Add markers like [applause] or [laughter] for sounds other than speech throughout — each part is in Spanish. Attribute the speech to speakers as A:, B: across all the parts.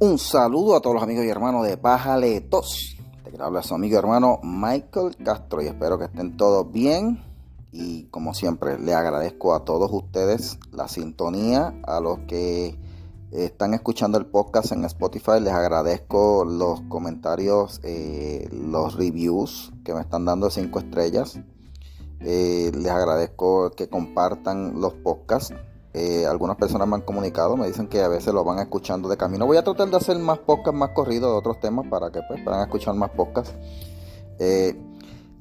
A: Un saludo a todos los amigos y hermanos de Bájale Tos. Te quiero hablar su amigo y hermano Michael Castro y espero que estén todos bien. Y como siempre, le agradezco a todos ustedes la sintonía, a los que están escuchando el podcast en Spotify, les agradezco los comentarios, eh, los reviews que me están dando 5 estrellas. Eh, les agradezco que compartan los podcasts. Eh, algunas personas me han comunicado, me dicen que a veces lo van escuchando de camino. Voy a tratar de hacer más podcasts más corridos de otros temas para que pues, puedan escuchar más podcasts.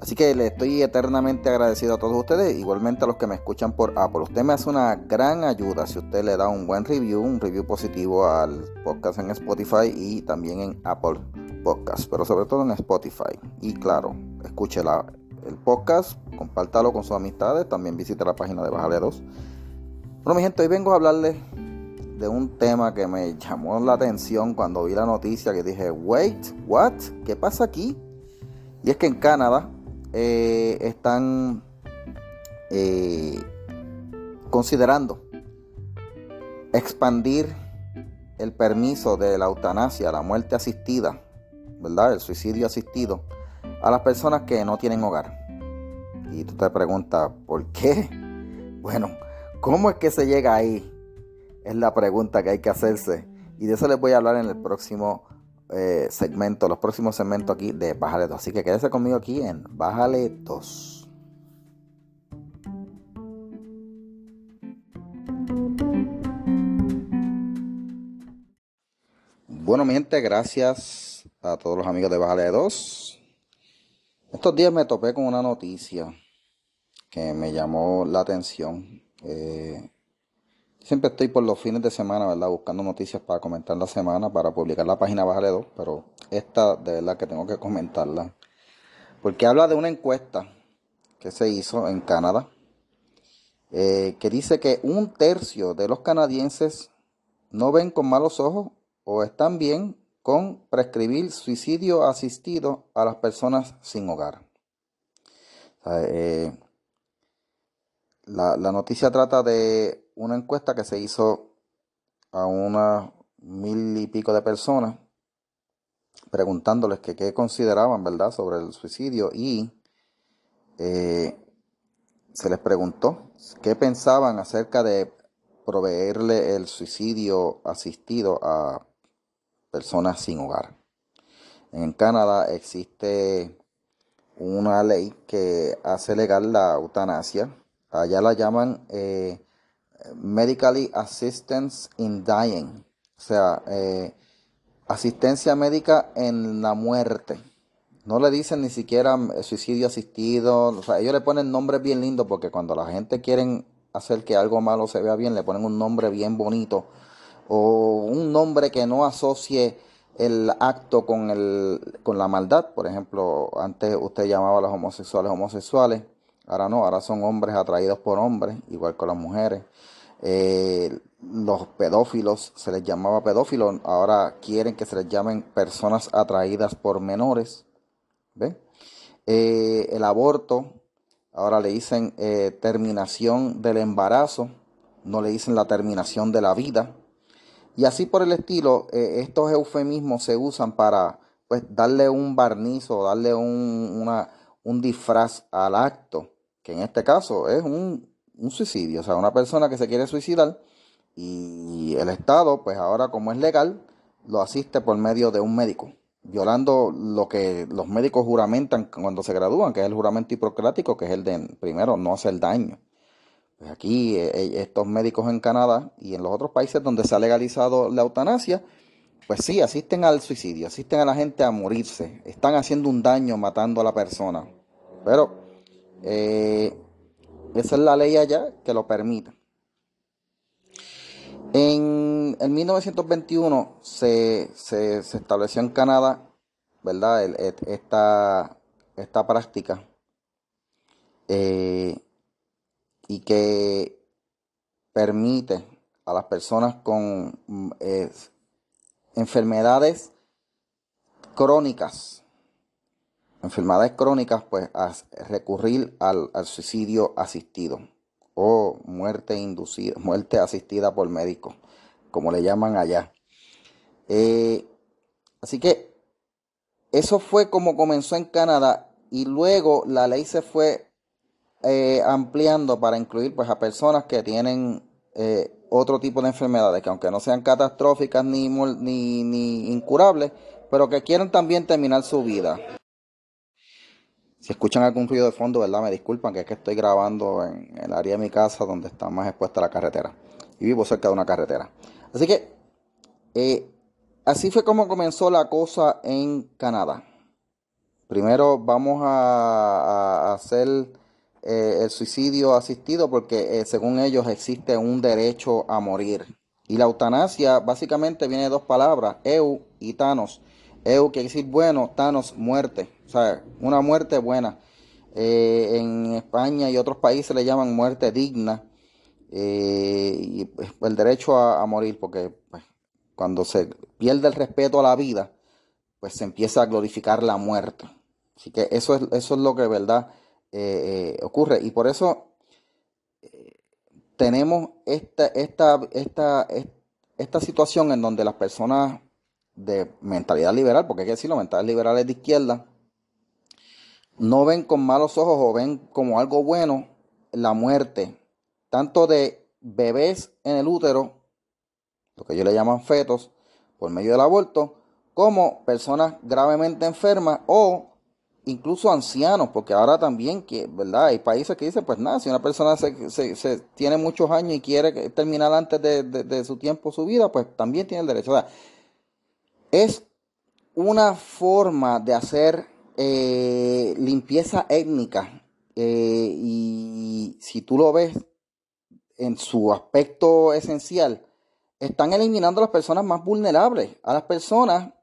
A: Así que le estoy eternamente agradecido a todos ustedes, igualmente a los que me escuchan por Apple. Usted me hace una gran ayuda si usted le da un buen review, un review positivo al podcast en Spotify y también en Apple Podcast, pero sobre todo en Spotify. Y claro, escuche el podcast, compártalo con sus amistades, también visite la página de Bajaleros. Bueno, mi gente, hoy vengo a hablarles de un tema que me llamó la atención cuando vi la noticia que dije, wait, what? ¿Qué pasa aquí? Y es que en Canadá eh, están eh, considerando expandir el permiso de la eutanasia, la muerte asistida, ¿verdad? El suicidio asistido a las personas que no tienen hogar. Y tú te preguntas, ¿por qué? [laughs] Bueno, ¿cómo es que se llega ahí? Es la pregunta que hay que hacerse. Y de eso les voy a hablar en el próximo eh, segmentos, los próximos segmentos aquí de Bájale 2. Así que quédese conmigo aquí en Bájale 2. Bueno, mi gente, gracias a todos los amigos de Bájale 2. Estos días me topé con una noticia que me llamó la atención. Eh, Siempre estoy por los fines de semana, ¿verdad? Buscando noticias para comentar la semana, para publicar la página Bájale 2, pero esta de verdad que tengo que comentarla. Porque habla de una encuesta que se hizo en Canadá, eh, que dice que un tercio de los canadienses no ven con malos ojos o están bien con prescribir suicidio asistido a las personas sin hogar. Eh, la, noticia trata de una encuesta que se hizo a unas mil y pico de personas preguntándoles qué consideraban, ¿verdad?, sobre el suicidio y eh, se les preguntó qué pensaban acerca de proveerle el suicidio asistido a personas sin hogar. En Canadá existe una ley que hace legal la eutanasia. Allá la llaman eh, Medically Assistance in Dying, o sea, eh, asistencia médica en la muerte. No le dicen ni siquiera eh, suicidio asistido, o sea, ellos le ponen nombres bien lindos porque cuando la gente quiere hacer que algo malo se vea bien, le ponen un nombre bien bonito o un nombre que no asocie el acto con, el, con la maldad. Por ejemplo, antes usted llamaba a los homosexuales homosexuales, ahora no, ahora son hombres atraídos por hombres, igual con las mujeres. Eh, los pedófilos se les llamaba pedófilos, ahora quieren que se les llamen personas atraídas por menores. Eh, el aborto, ahora le dicen eh, terminación del embarazo, no le dicen la terminación de la vida. Y así por el estilo, estos eufemismos se usan para pues, darle un barniz o darle un, un disfraz al acto, que en este caso es un un suicidio, o sea, una persona que se quiere suicidar y el Estado, pues ahora como es legal, lo asiste por medio de un médico, violando lo que los médicos juramentan cuando se gradúan, que es el juramento hipocrático, que es el de, primero, no hacer daño. Pues aquí eh, eh, estos médicos en Canadá y en los otros países donde se ha legalizado la eutanasia, pues sí, asisten al suicidio, asisten a la gente a morirse, están haciendo un daño matando a la persona. Pero eh, esa es la ley allá que lo permite. En, 1921 se, estableció en Canadá, ¿verdad? esta, esta práctica. Eh, y que permite a las personas con enfermedades crónicas enfermedades crónicas, pues a recurrir al, suicidio asistido o muerte inducida, [laughs] muerte asistida por médico, como le llaman allá. Eh, así que eso fue como comenzó en Canadá y luego la ley se fue eh, ampliando para incluir pues, a personas que tienen eh, otro tipo de enfermedades, que aunque no sean catastróficas ni, ni, ni incurables, pero que quieren también terminar su vida. Si escuchan algún ruido de fondo, ¿verdad? Me disculpan, que es que estoy grabando en el área de mi casa donde está más expuesta la carretera. Y vivo cerca de una carretera. Así que, eh, así fue como comenzó la cosa en Canadá. Primero vamos a, hacer eh, el suicidio asistido porque eh, según ellos existe un derecho a morir. Y la eutanasia básicamente viene de dos palabras, eu y thanos. Eu quiere decir bueno, thanos muerte. Sea, una muerte buena. Eh, en España y otros países le llaman muerte digna. y pues, el derecho a, morir, porque pues, cuando se pierde el respeto a la vida, pues se empieza a glorificar la muerte. Así que eso es, eso es lo que verdad eh, eh, ocurre. Y por eso eh, tenemos esta, esta, esta, esta situación en donde las personas de mentalidad liberal, porque hay que decirlo, mentalidad liberales de izquierda, no ven con malos ojos o ven como algo bueno la muerte, tanto de bebés en el útero, lo que ellos le llaman fetos, por medio del aborto, como personas gravemente enfermas o incluso ancianos, porque ahora también, que, ¿verdad? Hay países que dicen, pues nada, si una persona se, tiene muchos años y quiere terminar antes de, su tiempo su vida, pues también tiene el derecho. Es una forma de hacer eh, limpieza étnica eh, y si tú lo ves en su aspecto esencial, están eliminando a las personas más vulnerables, a las personas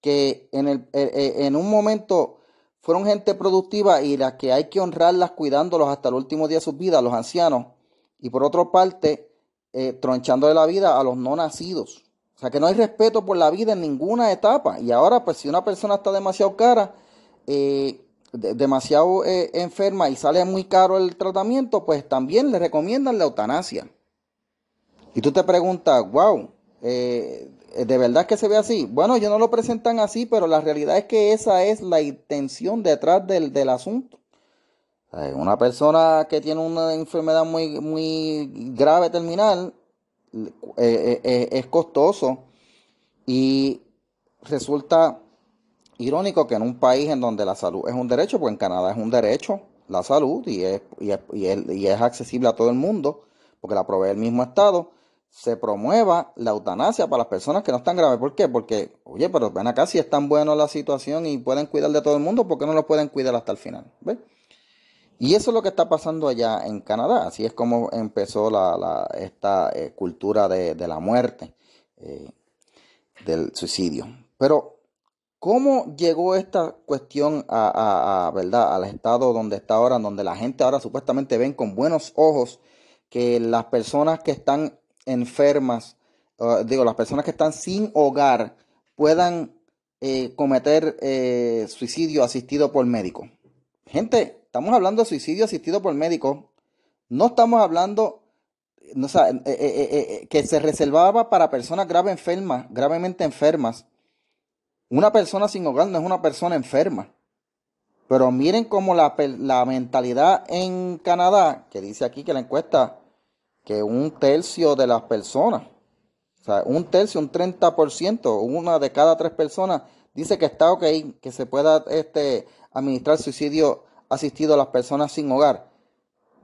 A: que en, el, eh, en un momento fueron gente productiva y las que hay que honrarlas cuidándolos hasta el último día de sus vidas, los ancianos. Y por otra parte, eh, tronchándole la vida a los no nacidos. O sea que no hay respeto por la vida en ninguna etapa. Y ahora, pues si una persona está demasiado cara, eh, demasiado eh, enferma y sale muy caro el tratamiento, pues también le recomiendan la eutanasia. Y tú te preguntas, wow, eh, ¿De verdad que se ve así? Bueno, ellos no lo presentan así, pero la realidad es que esa es la intención detrás del, asunto. Una persona que tiene una enfermedad muy, muy grave, terminal, es costoso y resulta irónico que en un país en donde la salud es un derecho, pues en Canadá es un derecho la salud y es, y es, y es accesible a todo el mundo, porque la provee el mismo Estado, se promueva la eutanasia para las personas que no están graves. ¿Por qué? Porque, oye, pero ven acá, si es tan buena la situación y pueden cuidar de todo el mundo, ¿por qué no lo pueden cuidar hasta el final? Y eso es lo que está pasando allá en Canadá. Así es como empezó la, esta eh, cultura de, la muerte, eh, del suicidio. Pero, ¿cómo llegó esta cuestión a, ¿verdad? al estado donde está ahora, donde la gente ahora supuestamente ven con buenos ojos que las personas que están enfermas, digo, las personas que están sin hogar puedan eh, cometer eh, suicidio asistido por médico. Gente, estamos hablando de suicidio asistido por médico. No estamos hablando no, eh, que se reservaba para personas grave enfermas, gravemente enfermas. Una persona sin hogar no es una persona enferma. Pero miren cómo la, la mentalidad en Canadá, que dice aquí que la encuesta que un tercio de las personas, o sea, un tercio, un 30%, una de cada tres personas dice que está ok que se pueda este, administrar suicidio asistido a las personas sin hogar.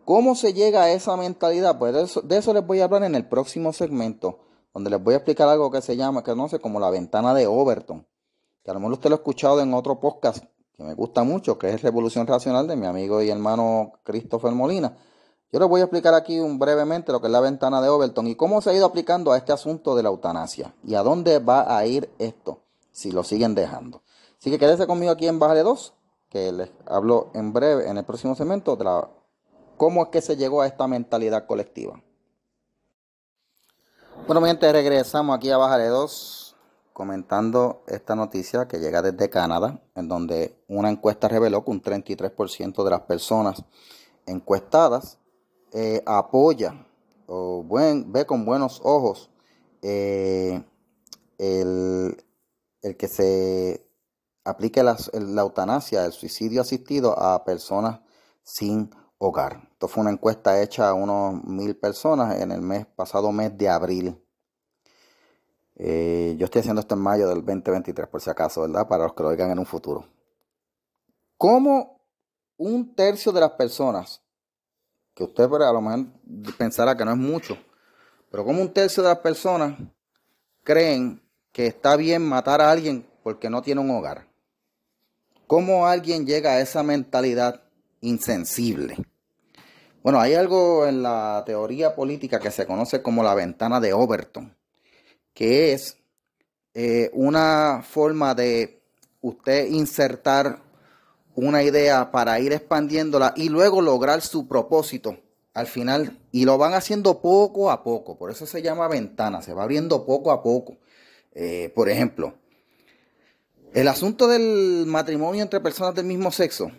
A: ¿Cómo se llega a esa mentalidad? Pues de eso, de eso les voy a hablar en el próximo segmento, donde les voy a explicar algo que se llama, que no sé, como la ventana de Overton, que a lo mejor usted lo ha escuchado en otro podcast que me gusta mucho, que es Revolución Racional de mi amigo y hermano Christopher Molina yo les voy a explicar aquí brevemente lo que es la ventana de Overton y cómo se ha ido aplicando a este asunto de la eutanasia y a dónde va a ir esto si lo siguen dejando. Así que quédese conmigo aquí en Bájale 2, que les hablo en breve en el próximo segmento de cómo es que se llegó a esta mentalidad colectiva. Bueno, mi gente, regresamos aquí a Bájale 2 comentando esta noticia que llega desde Canadá, en donde una encuesta reveló que un 33% de las personas encuestadas eh, apoya o buen, ve con buenos ojos eh, el, que se aplique la, la, eutanasia, el suicidio asistido a personas sin hogar. Esto fue una encuesta hecha a unos mil personas en el mes pasado mes de abril. Eh, yo estoy haciendo esto en mayo del 2023, por si acaso, ¿verdad? Para los que lo oigan en un futuro. ¿Cómo un tercio de las personas, que usted a lo mejor pensará que no es mucho, pero como un tercio de las personas creen que está bien matar a alguien porque no tiene un hogar? ¿Cómo alguien llega a esa mentalidad insensible? Bueno, hay algo en la teoría política que se conoce como la ventana de Overton que es eh, una forma de usted insertar una idea para ir expandiéndola y luego lograr su propósito al final. Y lo van haciendo poco a poco, por eso se llama ventana, se va abriendo poco a poco. Eh, por ejemplo, el asunto del matrimonio entre personas del mismo sexo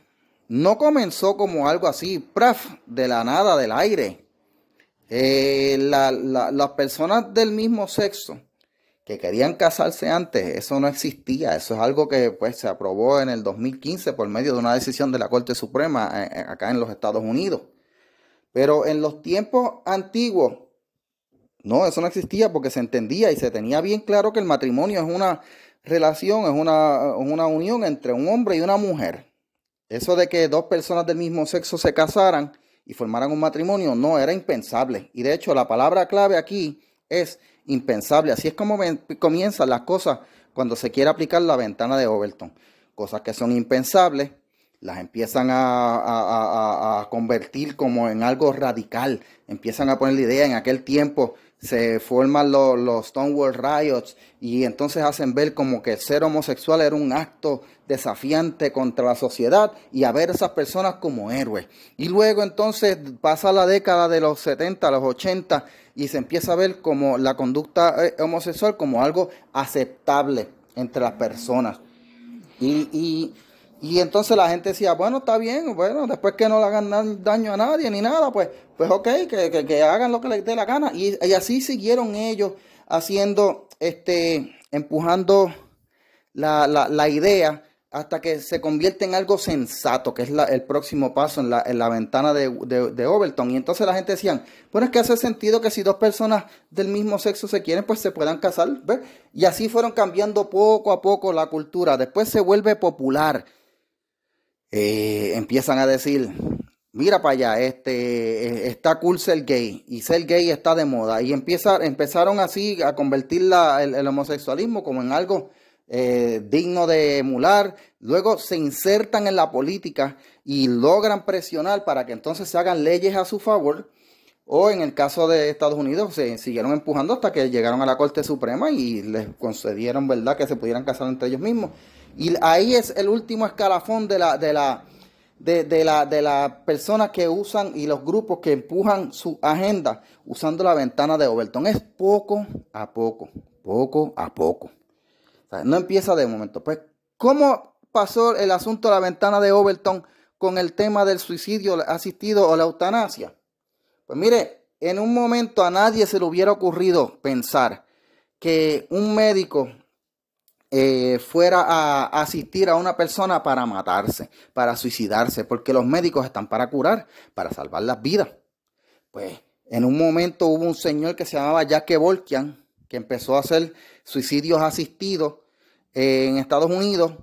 A: no comenzó como algo así, praf, de la nada, del aire. Eh, las personas del mismo sexo que querían casarse antes, eso no existía. Eso es algo que pues, se aprobó en el 2015 por medio de una decisión de la Corte Suprema eh, eh, acá en los Estados Unidos. Pero en los tiempos antiguos, no, eso no existía porque se entendía y se tenía bien claro que el matrimonio es una relación, es una, una unión entre un hombre y una mujer. Eso de que dos personas del mismo sexo se casaran y formaran un matrimonio, no, era impensable. Y de hecho la palabra clave aquí es impensable. Así es como comienzan las cosas cuando se quiere aplicar la ventana de Overton. Cosas que son impensables, las empiezan a, convertir como en algo radical. Empiezan a poner la idea en aquel tiempo se forman los, los, Stonewall Riots y entonces hacen ver como que ser homosexual era un acto desafiante contra la sociedad y a ver esas personas como héroes. Y luego entonces pasa la década de los 70, los 80 y se empieza a ver como la conducta eh, homosexual como algo aceptable entre las personas. Y, entonces la gente decía, bueno, está bien, bueno, después que no le hagan daño a nadie ni nada, pues, pues ok, que, hagan lo que les dé la gana. Y, y, así siguieron ellos haciendo, este, empujando la, la, la idea hasta que se convierte en algo sensato, que es el próximo paso en la, ventana de, de, Overton. Y entonces la gente decía, bueno, es que hace sentido que si dos personas del mismo sexo se quieren, pues se puedan casar. Y así fueron cambiando poco a poco la cultura. Después se vuelve popular. Eh, empiezan a decir, mira para allá, este, está cool ser gay y ser gay está de moda. Y empieza, empezaron así a convertir el homosexualismo como en algo eh, digno de emular, luego se insertan en la política y logran presionar para que entonces se hagan leyes a su favor, o en el caso de Estados Unidos se siguieron empujando hasta que llegaron a la Corte Suprema y les concedieron, ¿verdad?, que se pudieran casar entre ellos mismos. Y ahí es el último escalafón de la, de la, de, la, de personas que usan y los grupos que empujan su agenda usando la ventana de Overton. Es poco a poco, poco a poco no empieza de momento. Pues, ¿cómo pasó el asunto de la ventana de Overton con el tema del suicidio asistido o la eutanasia? Pues mire, en un momento a nadie se le hubiera ocurrido pensar que un médico eh, fuera a asistir a una persona para matarse, para suicidarse, porque los médicos están para curar, para salvar las vidas. Pues en un momento hubo un señor que se llamaba Jack Volkian, que empezó a hacer suicidios asistidos en Estados Unidos,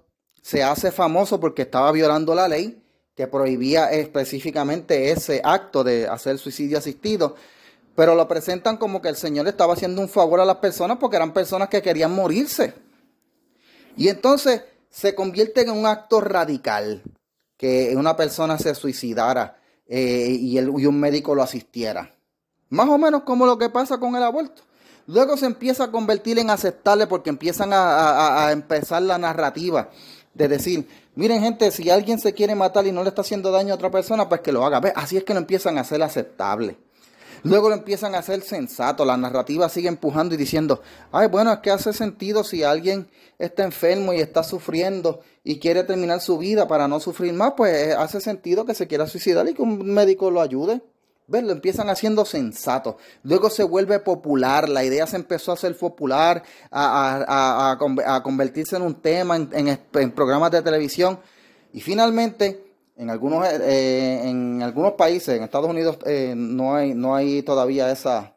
A: se hace famoso porque estaba violando la ley que prohibía específicamente ese acto de hacer suicidio asistido, pero lo presentan como que el Señor estaba haciendo un favor a las personas porque eran personas que querían morirse. Y entonces se convierte en un acto radical que una persona se suicidara eh, y, un médico lo asistiera. Más o menos como lo que pasa con el aborto. Luego se empieza a convertir en aceptable porque empiezan a, empezar la narrativa de decir, miren gente, si alguien se quiere matar y no le está haciendo daño a otra persona, pues que lo haga. Así es que lo empiezan a hacer aceptable. Luego lo empiezan a hacer sensato, la narrativa sigue empujando y diciendo, ay, bueno, es que hace sentido si alguien está enfermo y está sufriendo y quiere terminar su vida para no sufrir más, pues hace sentido que se quiera suicidar y que un médico lo ayude. ¿Ves? Lo empiezan haciendo sensato. Luego se vuelve popular. La idea se empezó a hacer popular, a, convertirse en un tema en, programas de televisión. Y finalmente, en algunos, eh, en algunos países, en Estados Unidos, eh, no, hay, no hay todavía esa,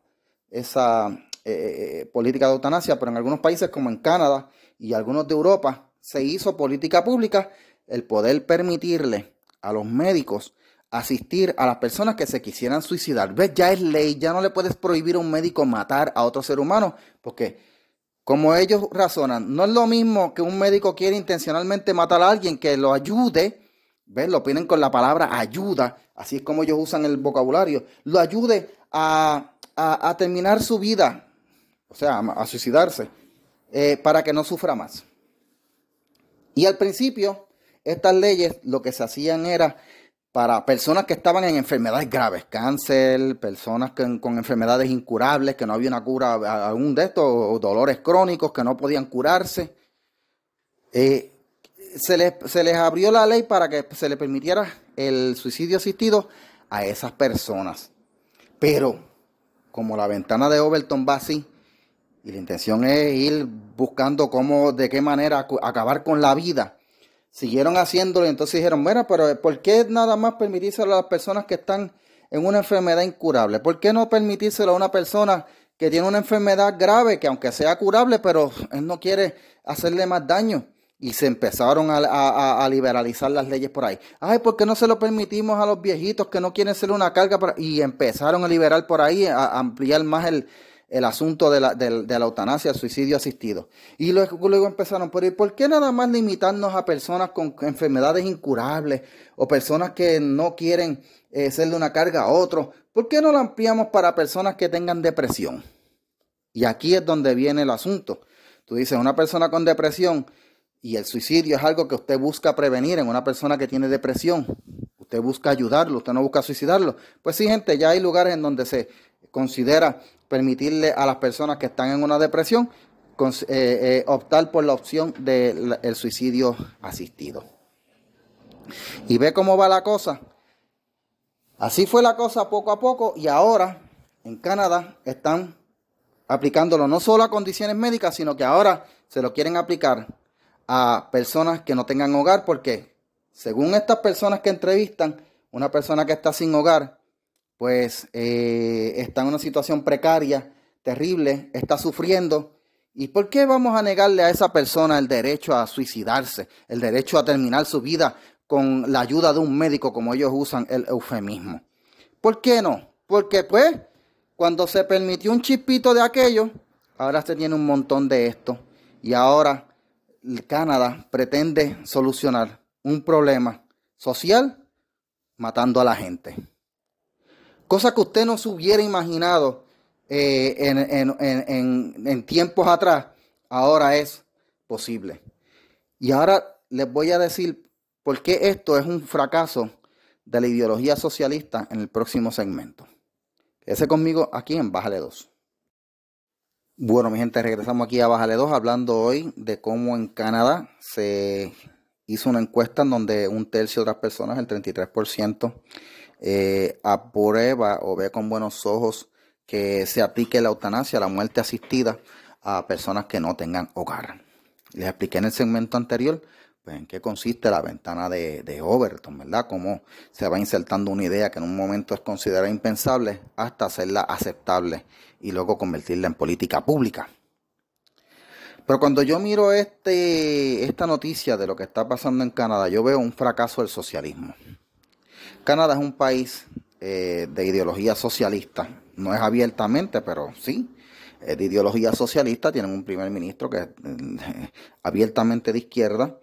A: esa eh, política de eutanasia, pero en algunos países como en Canadá y algunos de Europa, se hizo política pública el poder permitirle a los médicos asistir a las personas que se quisieran suicidar. ¿Ves? Ya es ley, ya no le puedes prohibir a un médico matar a otro ser humano, porque como ellos razonan, no es lo mismo que un médico quiere intencionalmente matar a alguien que lo ayude, ¿ves? Lo piden con la palabra ayuda, así es como ellos usan el vocabulario, lo ayude a, terminar su vida, o sea, a, suicidarse, eh, para que no sufra más. Y al principio, estas leyes lo que se hacían era para personas que estaban en enfermedades graves, cáncer, personas con enfermedades incurables, que no había una cura aún de estos, dolores crónicos que no podían curarse. Eh, se, les, se les abrió la ley para que se le permitiera el suicidio asistido a esas personas. Pero como la ventana de Overton va así, y la intención es ir buscando cómo, de qué manera acabar con la vida siguieron haciéndolo y entonces dijeron, bueno, pero ¿por qué nada más permitírselo a las personas que están en una enfermedad incurable? ¿Por qué no permitírselo a una persona que tiene una enfermedad grave, que aunque sea curable, pero él no quiere hacerle más daño? Y se empezaron a, liberalizar las leyes por ahí. Ay, ¿por qué no se lo permitimos a los viejitos que no quieren ser una carga? Y empezaron a liberar por ahí, a ampliar más el, el asunto de la, eutanasia, el suicidio asistido. Y luego, luego empezaron, por, ¿por qué nada más limitarnos a personas con enfermedades incurables o personas que no quieren eh, serle una carga a otros? ¿Por qué no lo ampliamos para personas que tengan depresión? Y aquí es donde viene el asunto. Tú dices, una persona con depresión y el suicidio es algo que usted busca prevenir en una persona que tiene depresión. Usted busca ayudarlo, usted no busca suicidarlo. Pues sí, gente, ya hay lugares en donde se considera permitirle a las personas que están en una depresión eh, eh, optar por la opción del suicidio asistido. Y ve cómo va la cosa. Así fue la cosa poco a poco y ahora en Canadá están aplicándolo no solo a condiciones médicas, sino que ahora se lo quieren aplicar a personas que no tengan hogar porque según estas personas que entrevistan, una persona que está sin hogar pues eh, está en una situación precaria, terrible, está sufriendo. ¿Y por qué vamos a negarle a esa persona el derecho a suicidarse, el derecho a terminar su vida con la ayuda de un médico, como ellos usan el eufemismo? ¿Por qué no? Porque pues, cuando se permitió un chispito de aquello, ahora se tiene un montón de esto. Y ahora Canadá pretende solucionar un problema social matando a la gente. Cosa que usted no se hubiera imaginado eh, en, tiempos atrás, ahora es posible. Y ahora les voy a decir por qué esto es un fracaso de la ideología socialista en el próximo segmento. Quédese conmigo aquí en Bájale 2. Bueno, mi gente, regresamos aquí a Bájale 2 hablando hoy de cómo en Canadá se hizo una encuesta en donde un tercio de las personas, el 33%, eh, aprueba o ve con buenos ojos que se aplique la eutanasia, la muerte asistida a personas que no tengan hogar. Les expliqué en el segmento anterior pues, en qué consiste la ventana de, Overton, ¿verdad? Cómo se va insertando una idea que en un momento es considerada impensable hasta hacerla aceptable y luego convertirla en política pública. Pero cuando yo miro este, esta noticia de lo que está pasando en Canadá, yo veo un fracaso del socialismo. Canadá es un país eh, de ideología socialista, no es abiertamente, pero sí, es de ideología socialista, tienen un primer ministro que es eh, abiertamente de izquierda,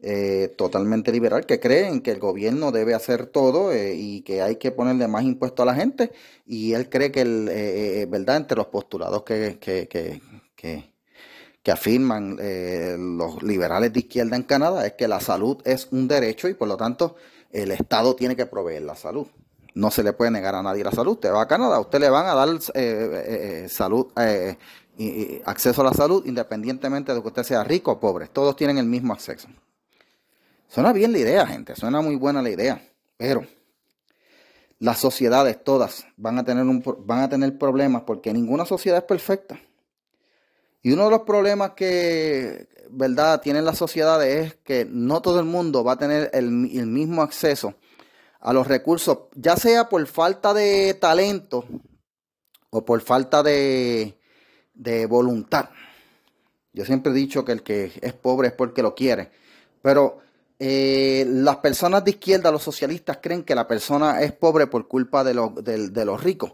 A: eh, totalmente liberal, que cree que el gobierno debe hacer todo y que hay que ponerle más impuestos a la gente, y él cree que, el, ¿verdad?, entre los postulados que, que, que, que afirman los liberales de izquierda en Canadá es que la salud es un derecho y por lo tanto el Estado tiene que proveer la salud. No se le puede negar a nadie la salud. Usted va a Canadá, usted le van a dar eh, eh, eh, salud, y, acceso a la salud independientemente de que usted sea rico o pobre. Todos tienen el mismo acceso. Suena bien la idea, gente. Suena muy buena la idea. Pero las sociedades todas van a tener, van a tener problemas porque ninguna sociedad es perfecta. Y uno de los problemas que, ¿verdad?, tienen las sociedades es que no todo el mundo va a tener el, mismo acceso a los recursos, ya sea por falta de talento o por falta de, de voluntad. Yo siempre he dicho que el que es pobre es porque lo quiere. Pero eh, las personas de izquierda, los socialistas, creen que la persona es pobre por culpa de, de los ricos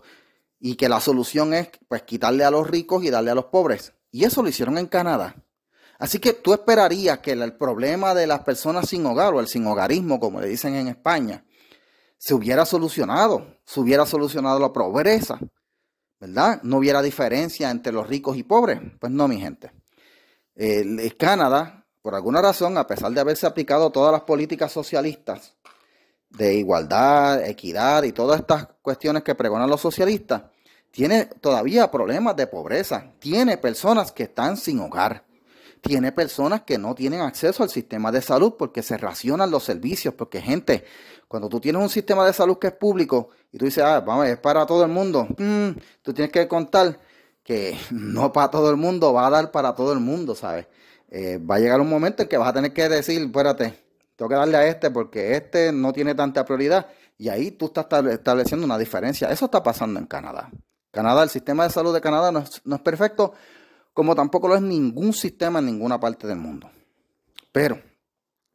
A: y que la solución es pues quitarle a los ricos y darle a los pobres. Y eso lo hicieron en Canadá. Así que tú esperarías que el problema de las personas sin hogar o el sin hogarismo, como le dicen en España, se hubiera solucionado, se hubiera solucionado la pobreza, ¿verdad? No hubiera diferencia entre los ricos y pobres. Pues no, mi gente. Canadá, por alguna razón, a pesar de haberse aplicado todas las políticas socialistas de igualdad, equidad y todas estas cuestiones que pregonan los socialistas, tiene todavía problemas de pobreza, tiene personas que están sin hogar, tiene personas que no tienen acceso al sistema de salud porque se racionan los servicios, porque gente, cuando tú tienes un sistema de salud que es público y tú dices, ah, vamos, es para todo el mundo, mm, tú tienes que contar que [laughs] no para todo el mundo, va a dar para todo el mundo, ¿sabes? Eh, va a llegar un momento en que vas a tener que decir, espérate, tengo que darle a este porque este no tiene tanta prioridad. Y ahí tú estás estableciendo una diferencia. Eso está pasando en Canadá. Canadá, el sistema de salud de Canadá no es, perfecto, como tampoco lo es ningún sistema en ninguna parte del mundo. Pero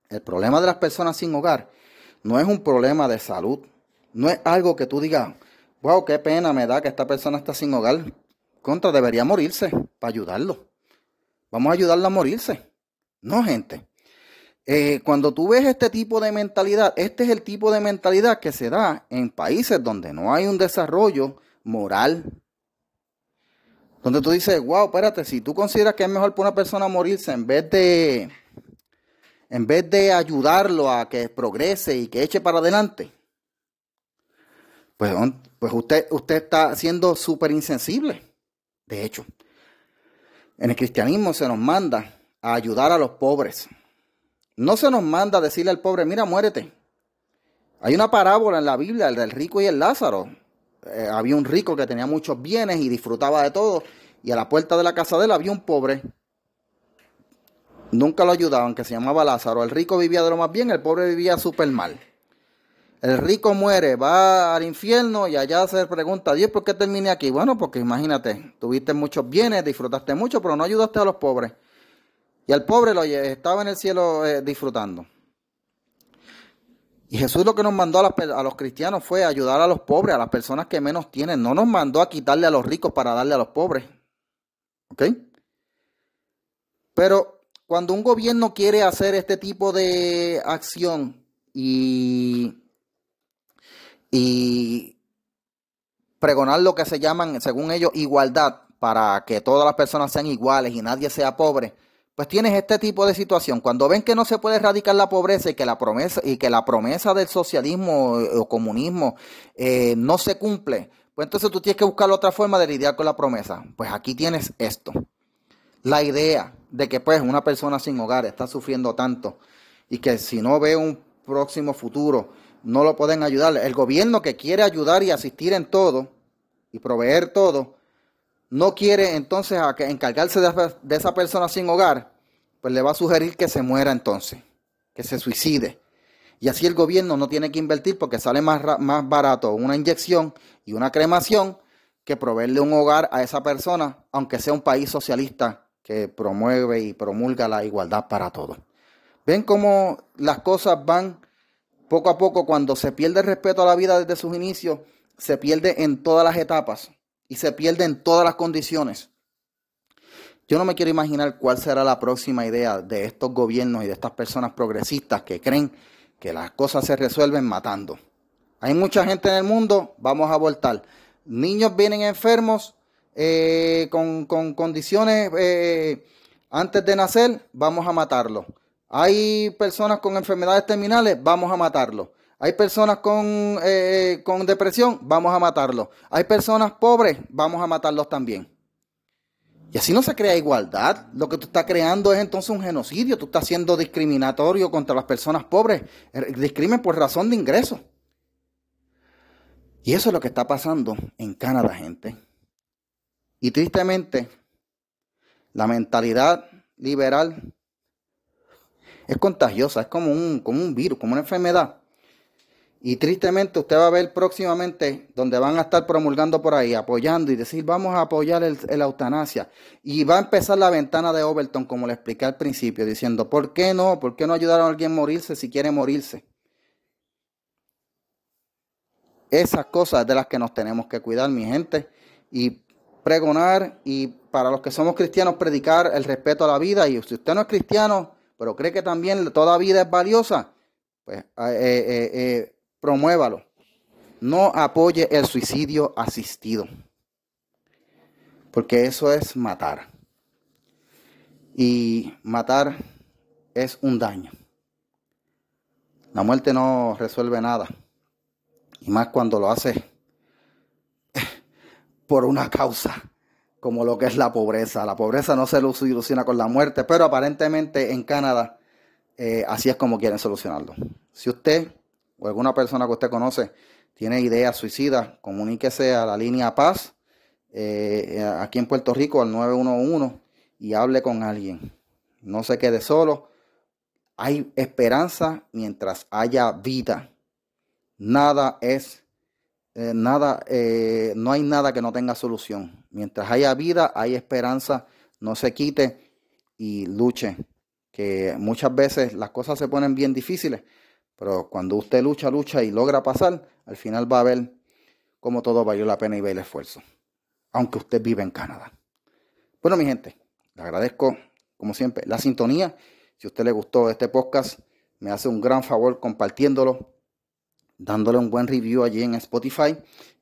A: el problema de las personas sin hogar no es un problema de salud, no es algo que tú digas, wow, qué pena me da que esta persona está sin hogar. Contra, debería morirse para ayudarlo. Vamos a ayudarlo a morirse. No, gente. Eh, cuando tú ves este tipo de mentalidad, este es el tipo de mentalidad que se da en países donde no hay un desarrollo moral. Donde tú dices, wow, espérate, si tú consideras que es mejor para una persona morirse en vez de, en vez de ayudarlo a que progrese y que eche para adelante, pues, pues usted, usted está siendo súper insensible. De hecho, en el cristianismo se nos manda a ayudar a los pobres. No se nos manda a decirle al pobre, mira, muérete. Hay una parábola en la Biblia, el del rico y el Lázaro. Eh, había un rico que tenía muchos bienes y disfrutaba de todo. Y a la puerta de la casa de él había un pobre. Nunca lo ayudaban, que se llamaba Lázaro. El rico vivía de lo más bien, el pobre vivía súper mal. El rico muere, va al infierno y allá se pregunta, Dios, ¿por qué terminé aquí? Bueno, porque imagínate, tuviste muchos bienes, disfrutaste mucho, pero no ayudaste a los pobres. Y al pobre lo estaba en el cielo eh, disfrutando. Y Jesús lo que nos mandó a, los cristianos fue ayudar a los pobres, a las personas que menos tienen. No nos mandó a quitarle a los ricos para darle a los pobres. ¿Ok? Pero cuando un gobierno quiere hacer este tipo de acción y, y pregonar lo que se llaman, según ellos, igualdad, para que todas las personas sean iguales y nadie sea pobre, pues tienes este tipo de situación. Cuando ven que no se puede erradicar la pobreza y que la promesa, y que la promesa del socialismo o comunismo eh, no se cumple, pues entonces tú tienes que buscar otra forma de lidiar con la promesa. Pues aquí tienes esto. La idea de que pues una persona sin hogar está sufriendo tanto y que si no ve un próximo futuro no lo pueden ayudar. El gobierno que quiere ayudar y asistir en todo y proveer todo, no quiere entonces a que encargarse de, esa persona sin hogar, pues le va a sugerir que se muera entonces, que se suicide. Y así el gobierno no tiene que invertir porque sale más, más barato una inyección y una cremación que proveerle un hogar a esa persona, aunque sea un país socialista que promueve y promulga la igualdad para todos. Ven cómo las cosas van poco a poco, cuando se pierde el respeto a la vida desde sus inicios, se pierde en todas las etapas y se pierde en todas las condiciones. Yo no me quiero imaginar cuál será la próxima idea de estos gobiernos y de estas personas progresistas que creen que las cosas se resuelven matando. Hay mucha gente en el mundo, vamos a voltar. Niños vienen enfermos eh, con, condiciones eh, antes de nacer, vamos a matarlos. Hay personas con enfermedades terminales, vamos a matarlos. Hay personas con, eh, con depresión, vamos a matarlos. Hay personas pobres, vamos a matarlos también. Y así no se crea igualdad. Lo que tú estás creando es entonces un genocidio. Tú estás siendo discriminatorio contra las personas pobres. Er, discrimen por razón de ingreso. Y eso es lo que está pasando en Canadá, gente. Y tristemente, la mentalidad liberal es contagiosa, es como un, como un virus, como una enfermedad. Y tristemente usted va a ver próximamente donde van a estar promulgando por ahí, apoyando y decir, vamos a apoyar el, la eutanasia. Y va a empezar la ventana de Overton, como le expliqué al principio, diciendo, ¿por qué no? ¿Por qué no ayudar a alguien a morirse si quiere morirse? Esas cosas de las que nos tenemos que cuidar, mi gente. Y pregonar y para los que somos cristianos predicar el respeto a la vida. Y si usted no es cristiano, pero cree que también toda vida es valiosa, pues... Eh, eh, eh promuévalo. No apoye el suicidio asistido, porque eso es matar. Y matar es un daño. La muerte no resuelve nada. Y más cuando lo hace [laughs] por una causa como lo que es la pobreza. La pobreza no se soluciona con la muerte, pero aparentemente en Canadá eh, así es como quieren solucionarlo. Si usted o alguna persona que usted conoce tiene ideas suicidas, comuníquese a la línea Paz eh, aquí en Puerto Rico al 911 y hable con alguien. No se quede solo. Hay esperanza mientras haya vida. Nada es, eh, nada, eh, no hay nada que no tenga solución. Mientras haya vida, hay esperanza. No se quite y luche. Que muchas veces las cosas se ponen bien difíciles, pero cuando usted lucha, lucha y logra pasar, al final va a ver cómo todo valió la pena y ve el esfuerzo. Aunque usted vive en Canadá. Bueno, mi gente, le agradezco, como siempre, la sintonía. Si a usted le gustó este podcast, me hace un gran favor compartiéndolo, dándole un buen review allí en Spotify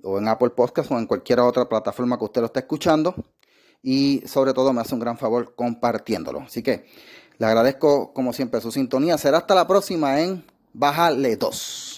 A: o en Apple Podcast o en cualquier otra plataforma que usted lo esté escuchando. Y sobre todo me hace un gran favor compartiéndolo. Así que le agradezco como siempre su sintonía. Será hasta la próxima en Bájale 2.